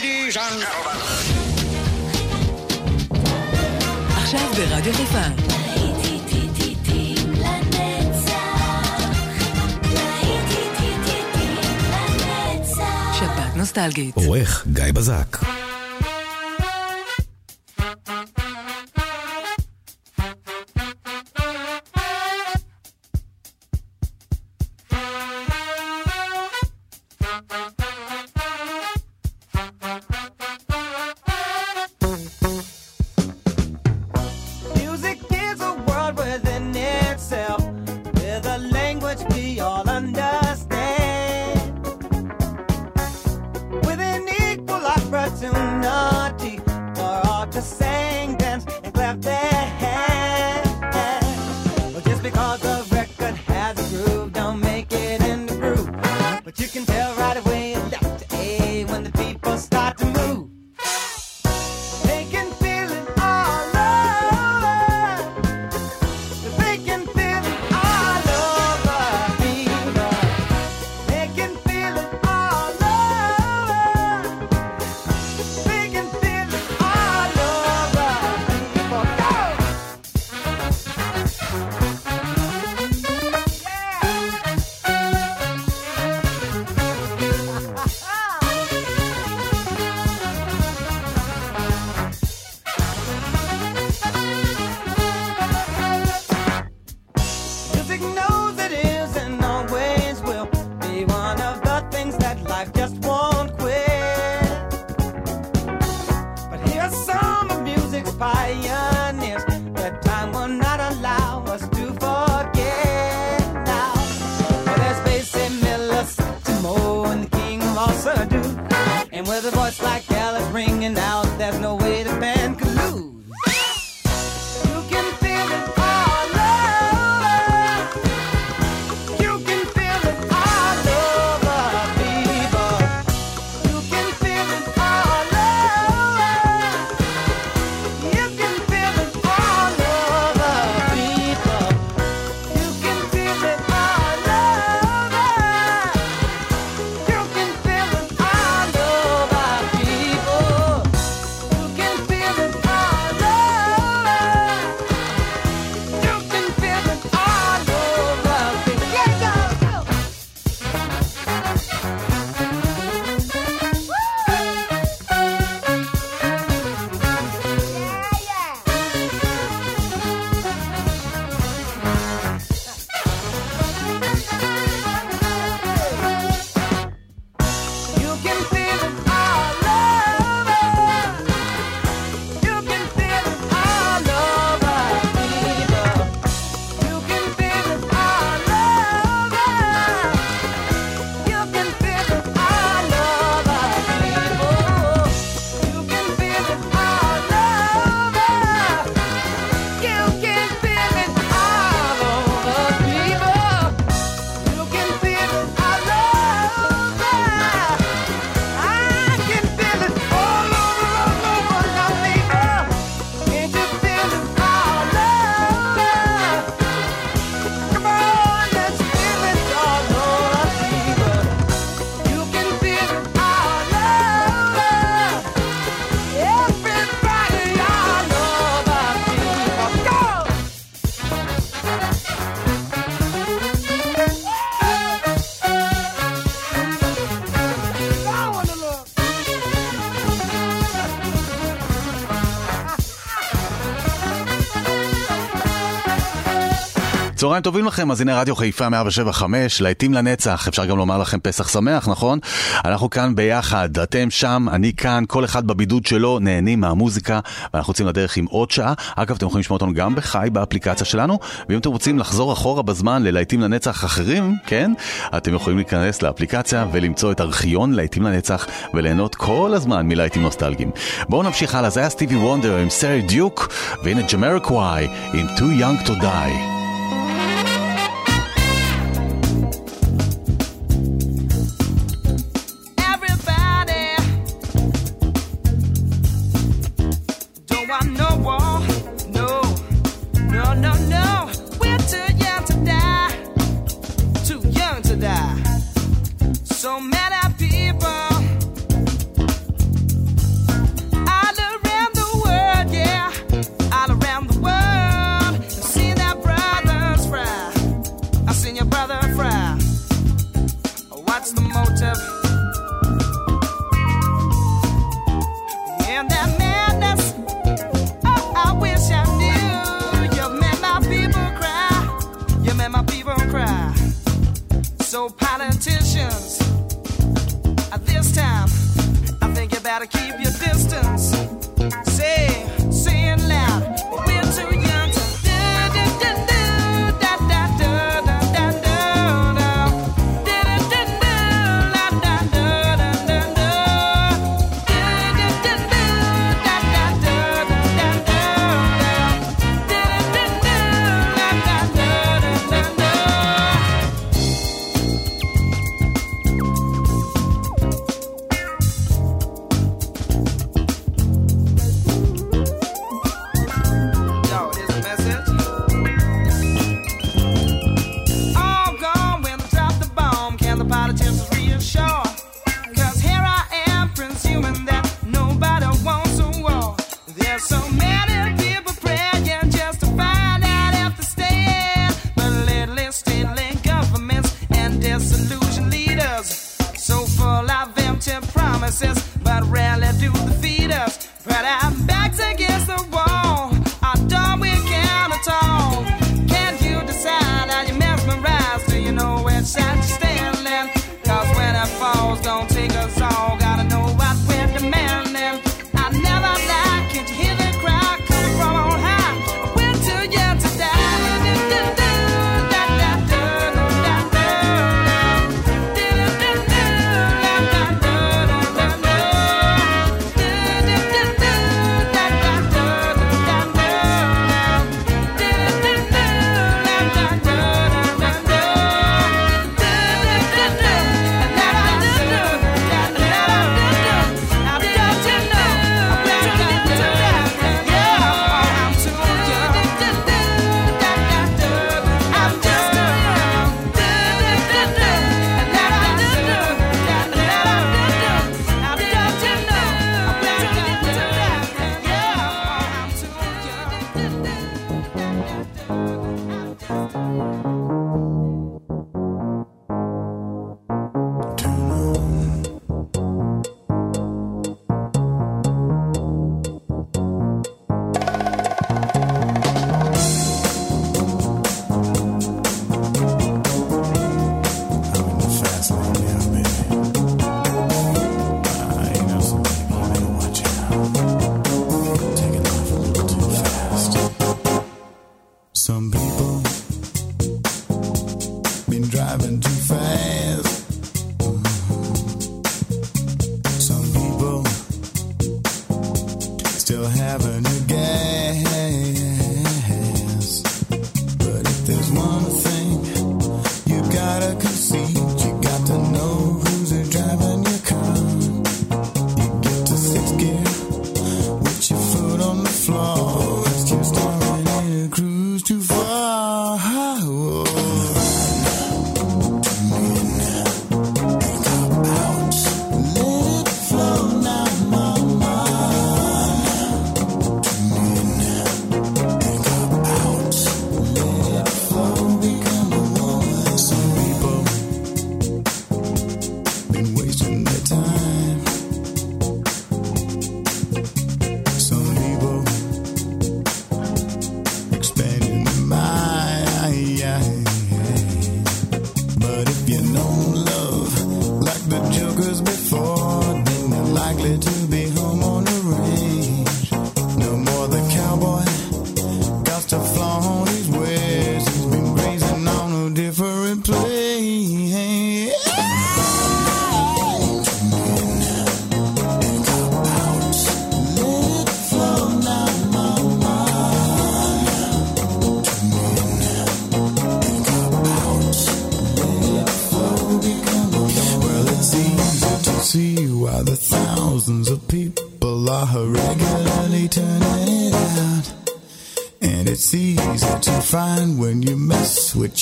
ladies and עכשיו ברדיו חיפה. נוסטלגית. עורך גיא בזק. ringing out. צהריים טובים לכם, אז הנה רדיו חיפה 175, להיטים לנצח, אפשר גם לומר לכם פסח שמח, נכון? אנחנו כאן ביחד, אתם שם, אני כאן, כל אחד בבידוד שלו, נהנים מהמוזיקה, ואנחנו יוצאים לדרך עם עוד שעה. אגב, אתם יכולים לשמוע אותנו גם בחי באפליקציה שלנו, ואם אתם רוצים לחזור אחורה בזמן ללהיטים לנצח אחרים, כן? אתם יכולים להיכנס לאפליקציה ולמצוא את ארכיון להיטים לנצח, וליהנות כל הזמן מלהיטים נוסטלגיים. בואו נמשיך הלאה, זה היה סטיבי וונדר עם סרי דיוק, והנה ג'מריקוואי עם Too Young to Die.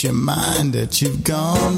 Your mind that you've gone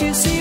you see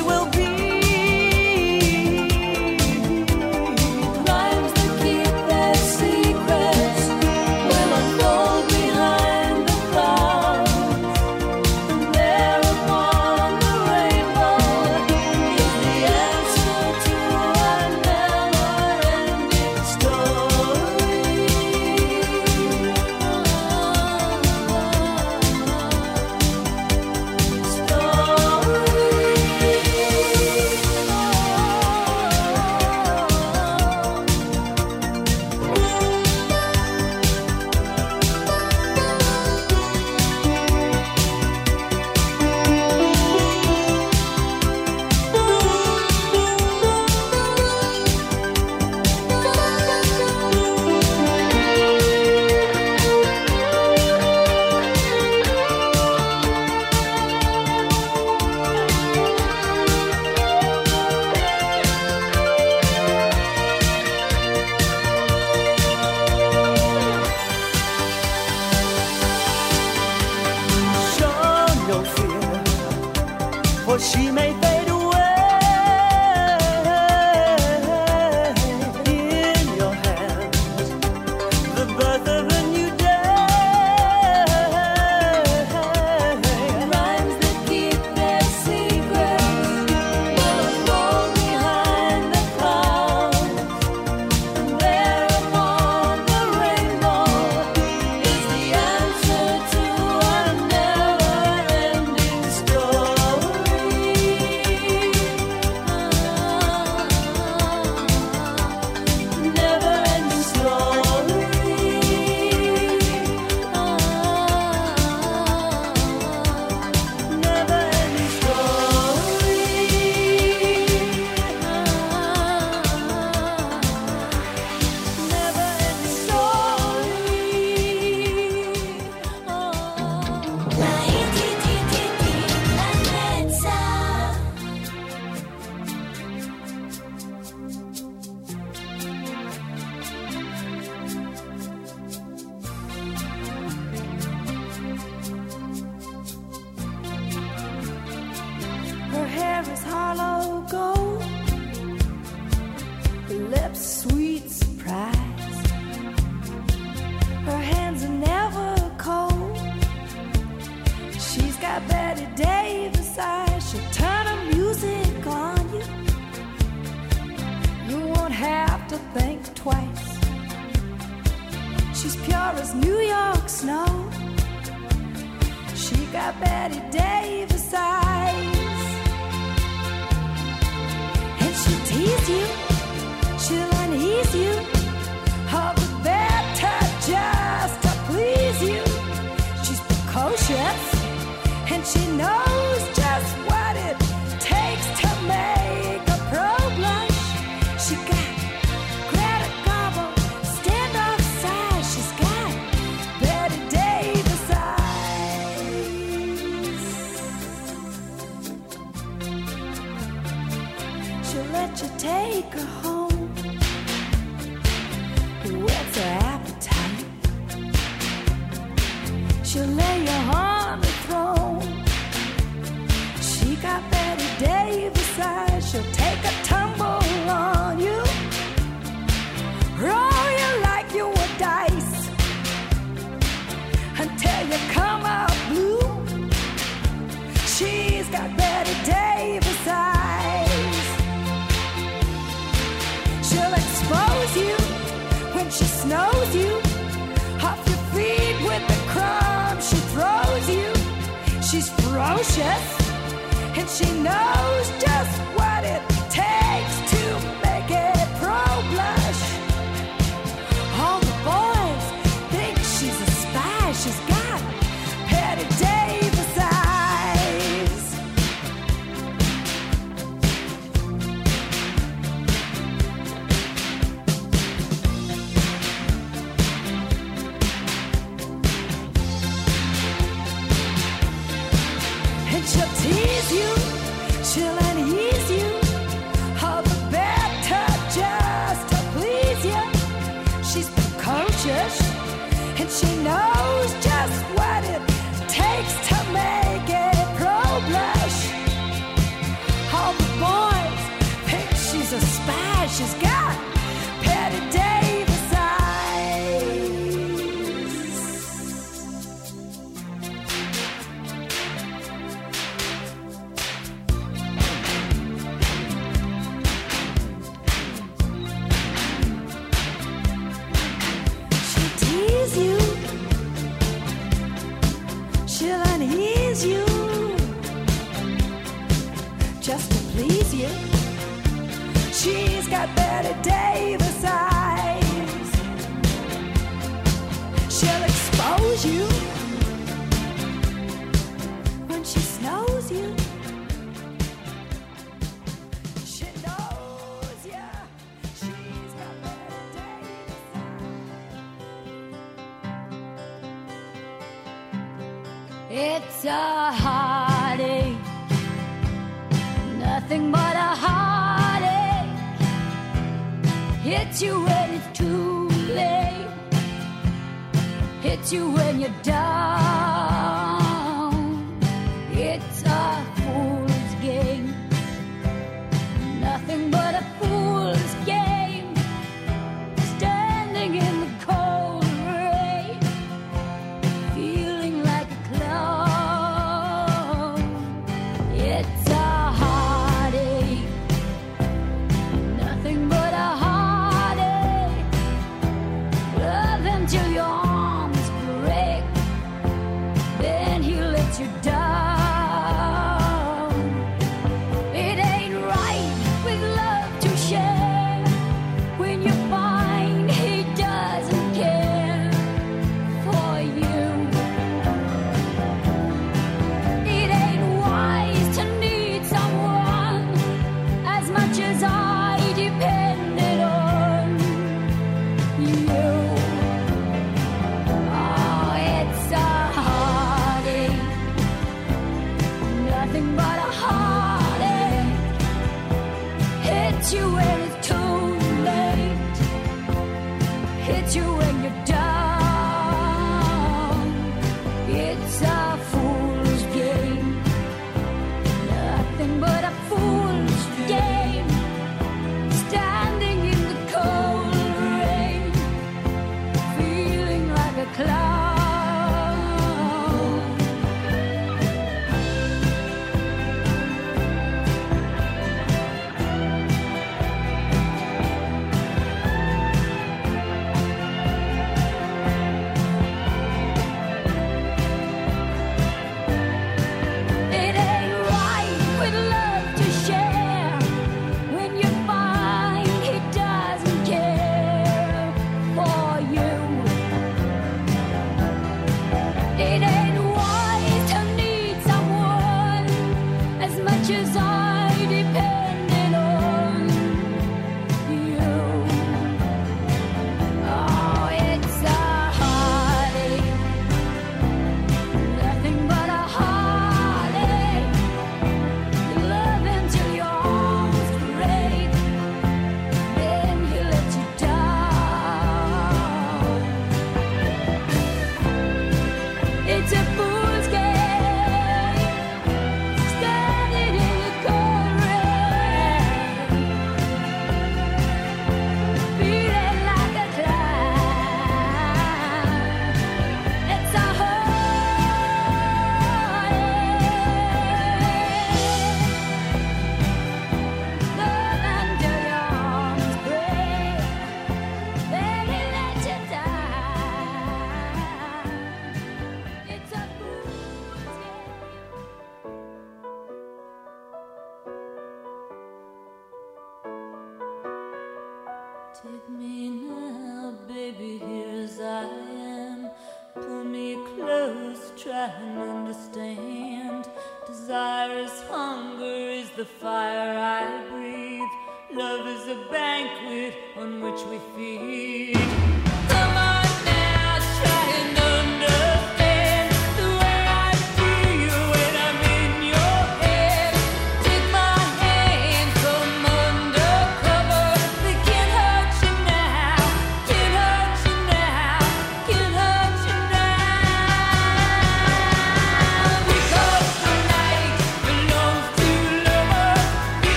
She's got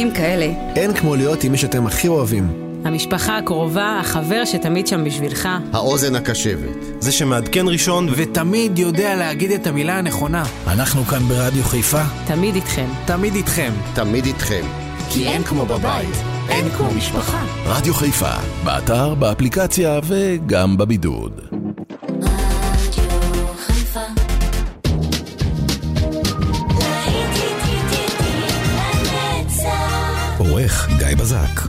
בימים כאלה... אין כמו להיות עם מי שאתם הכי אוהבים. המשפחה הקרובה, החבר שתמיד שם בשבילך. האוזן הקשבת. זה שמעדכן ראשון ותמיד יודע להגיד את המילה הנכונה. אנחנו כאן ברדיו חיפה. תמיד איתכם. תמיד איתכם. תמיד איתכם. כי אין כמו בבית, אין כמו משפחה. רדיו חיפה, באתר, באפליקציה וגם בבידוד. איתי בזק.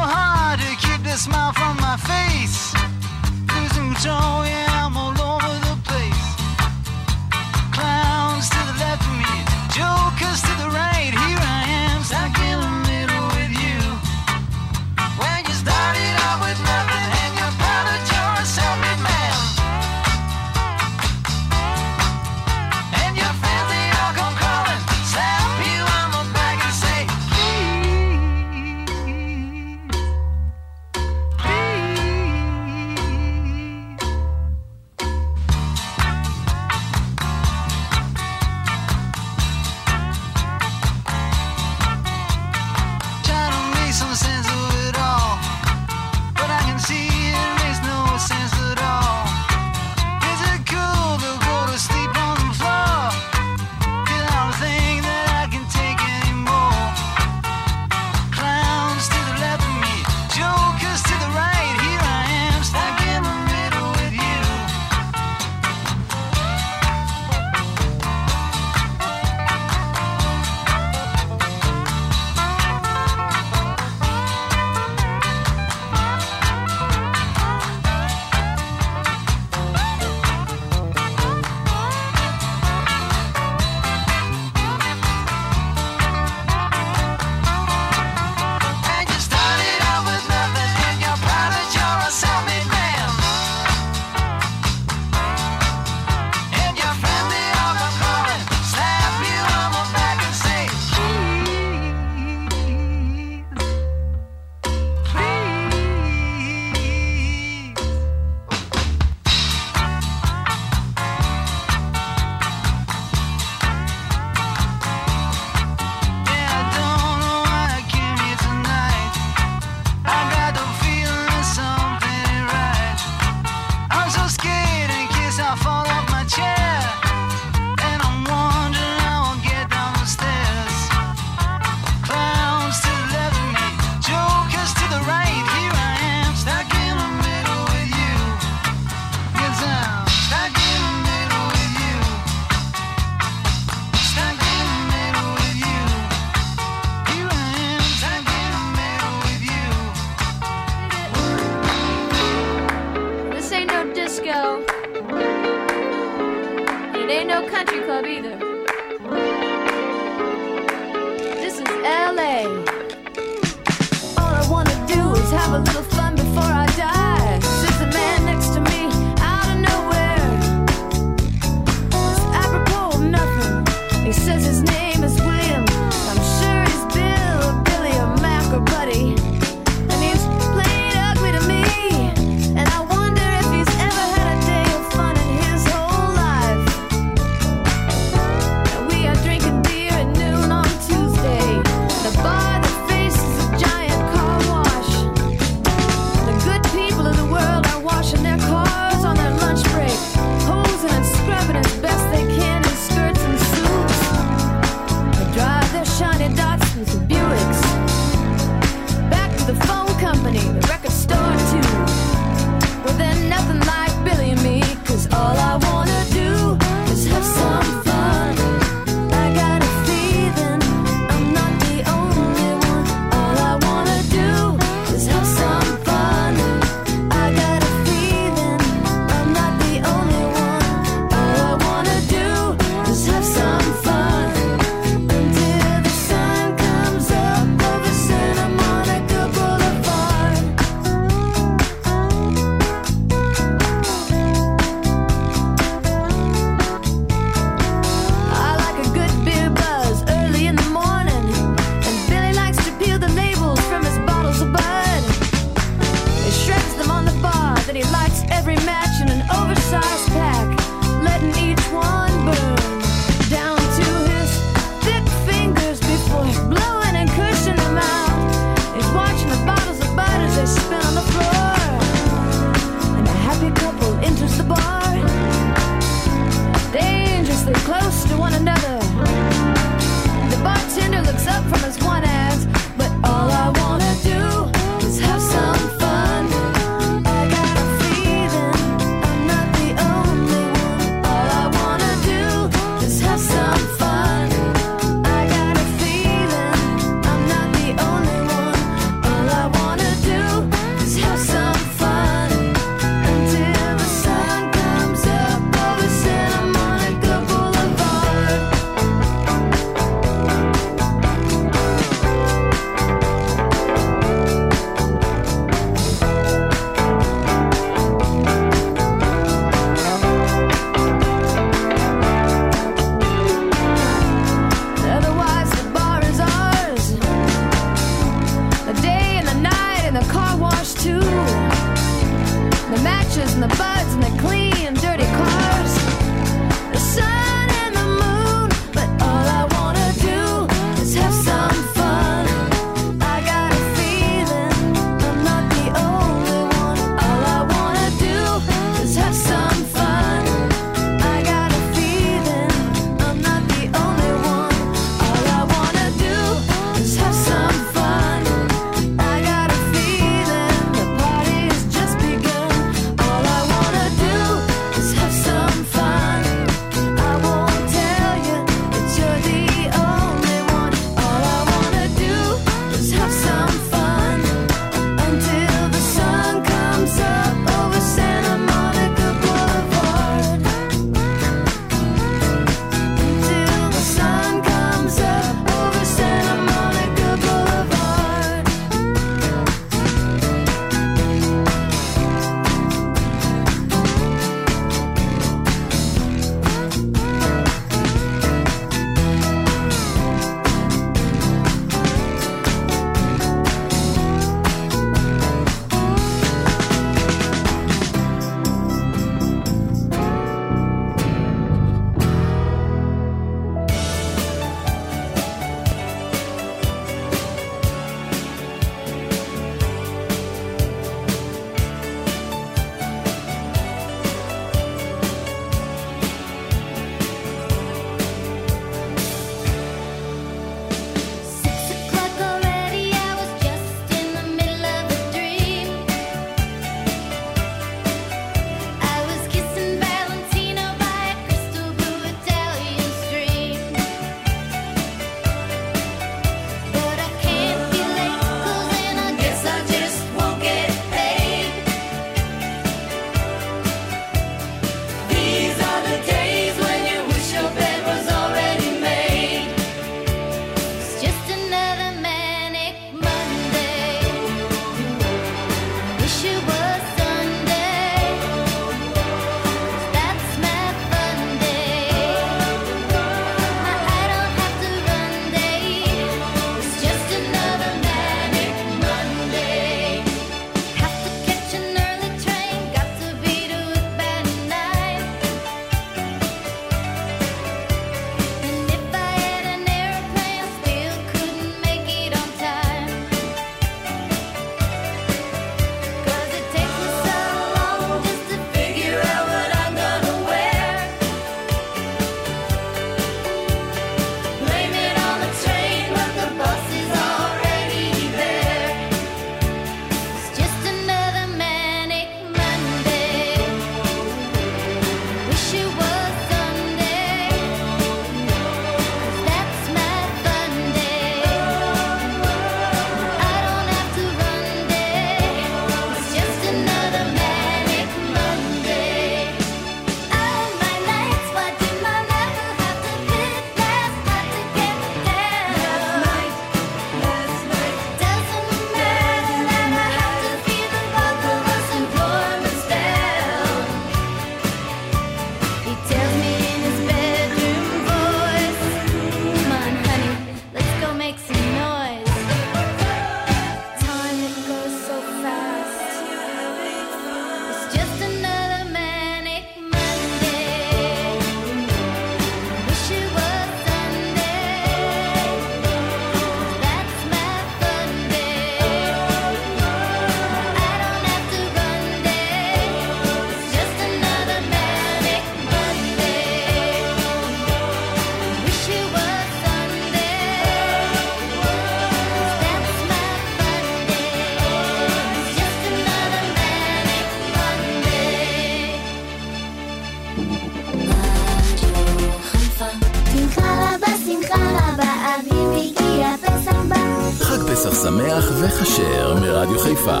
פסח שמח וכשר מרדיו חיפה.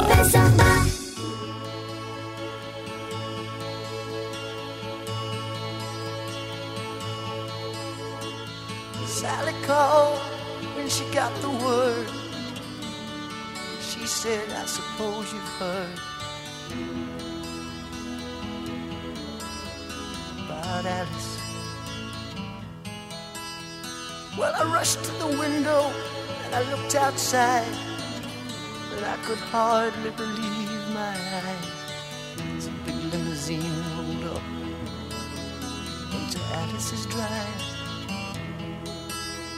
Sally called when she got the word. She said, I suppose you've heard about Alice. Well, I rushed to the window and I looked outside, but I could hardly believe my eyes. A big limousine rolled up into Alice's drive.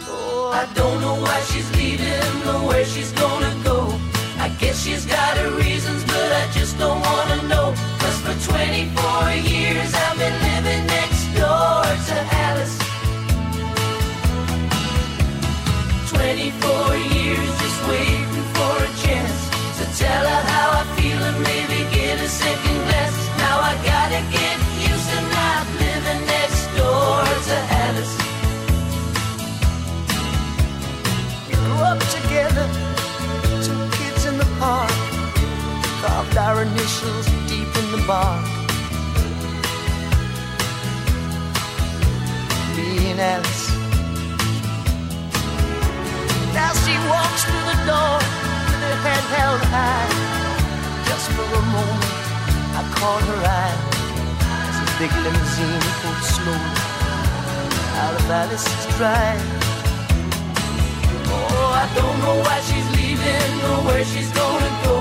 Oh, I don't know why she's leaving or where she's gonna go. I guess she's got her reasons, but I just don't wanna know. Cause for 24 years I've been living next door to Alice. 24 years just waiting for a chance to tell her how I feel and maybe get a second glance. Now I gotta get used to not living next door to Alice. We grew up together, two kids in the park, carved our initials deep in the bark. Me and Alice. Now she walks through the door with her head held high. Just for a moment, I caught her eye as a big limousine pulled slowly out of Alice's drive. Oh, I don't know why she's leaving or where she's gonna go.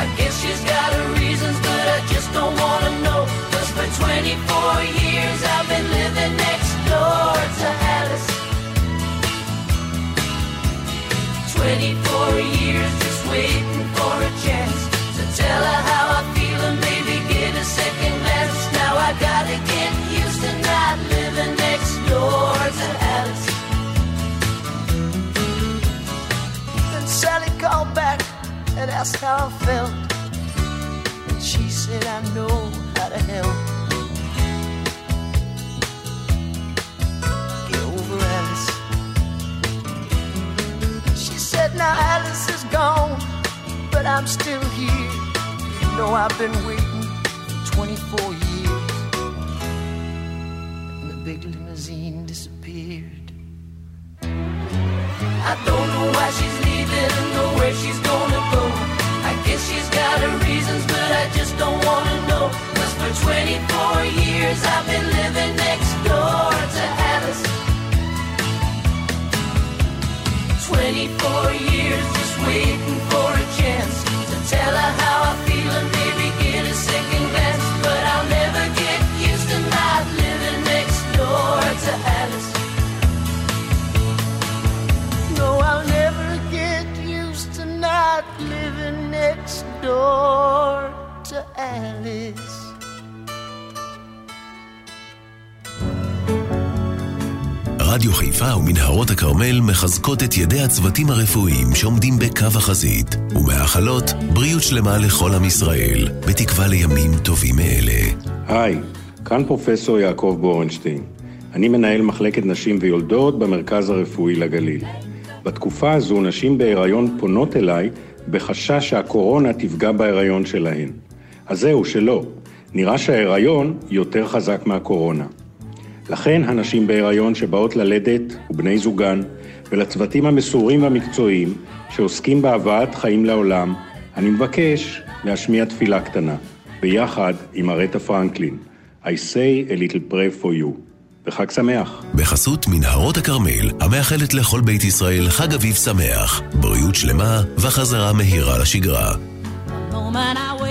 I guess she's got her reasons, but I just don't wanna know. Cause for 24 years I've been living next door to Alice. 24 years just waiting for a chance to tell her how I feel and maybe get a second glance. Now I gotta get used to not living next door to Alice. Then Sally called back and asked how I felt. And she said, I know how to help. Now Alice is gone, but I'm still here. You know, I've been waiting for 24 years. And the big limousine disappeared. I don't know why she's leaving or where she's gonna go. I guess she's got her reasons, but I just don't wanna know. Cause for 24 years I've been not living next door to Alice. רדיו חיפה ומנהרות הכרמל מחזקות את ידי הצוותים הרפואיים שעומדים בקו החזית, ומאחלות בריאות שלמה לכל עם ישראל, בתקווה לימים טובים מאלה. היי, כאן פרופסור יעקב בורנשטיין. אני מנהל מחלקת נשים ויולדות במרכז הרפואי לגליל. בתקופה הזו נשים בהיריון פונות אליי בחשש שהקורונה תפגע בהיריון שלהן. אז זהו, שלא. נראה שההיריון יותר חזק מהקורונה. לכן הנשים בהיריון שבאות ללדת ובני זוגן ולצוותים המסורים והמקצועיים שעוסקים בהבאת חיים לעולם, אני מבקש להשמיע תפילה קטנה, ביחד עם ארטה פרנקלין. I say a little prayer for you. וחג שמח. בחסות מנהרות הכרמל, המאחלת לכל בית ישראל חג אביב שמח, בריאות שלמה וחזרה מהירה לשגרה. moment I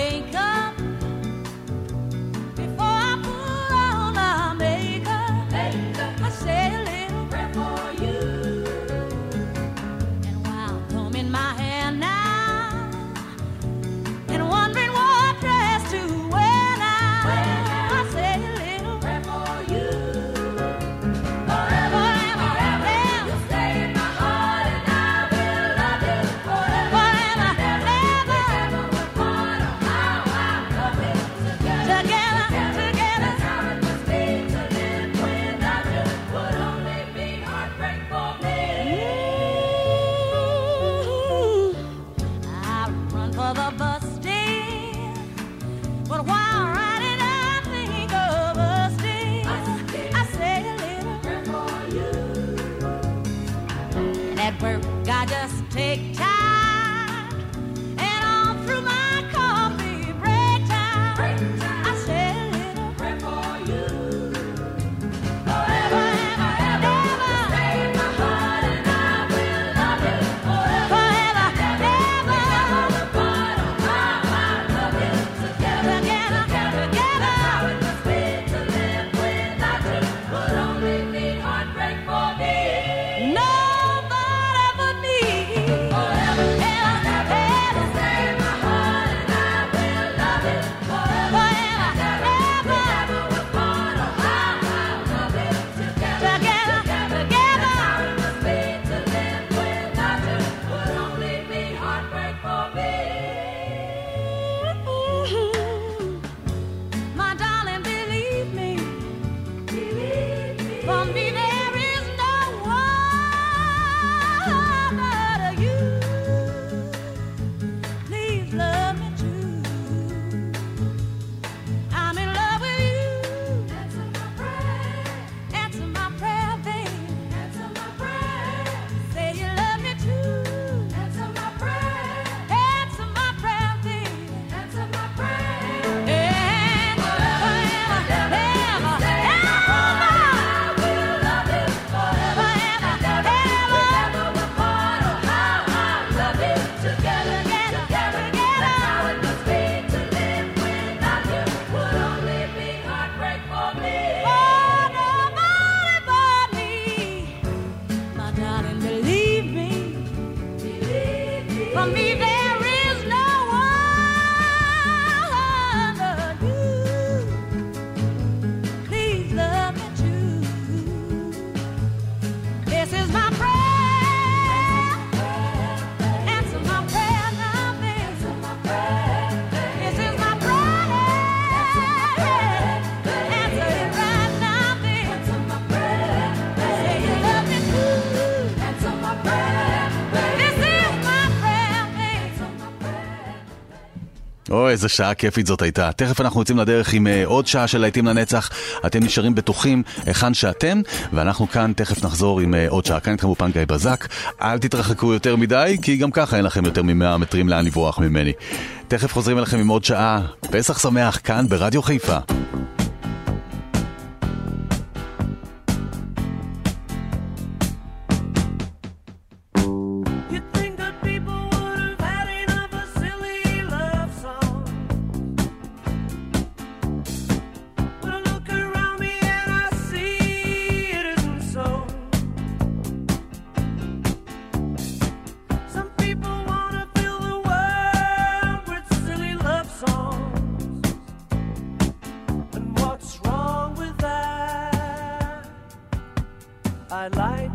איזה שעה כיפית זאת הייתה. תכף אנחנו יוצאים לדרך עם uh, עוד שעה של להיטים לנצח. אתם נשארים בטוחים היכן שאתם, ואנחנו כאן תכף נחזור עם uh, עוד שעה. כאן איתכם אופן גיא בזק. אל תתרחקו יותר מדי, כי גם ככה אין לכם יותר מ-100 מטרים לאן לברוח ממני. תכף חוזרים אליכם עם עוד שעה. פסח שמח כאן ברדיו חיפה.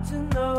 To know.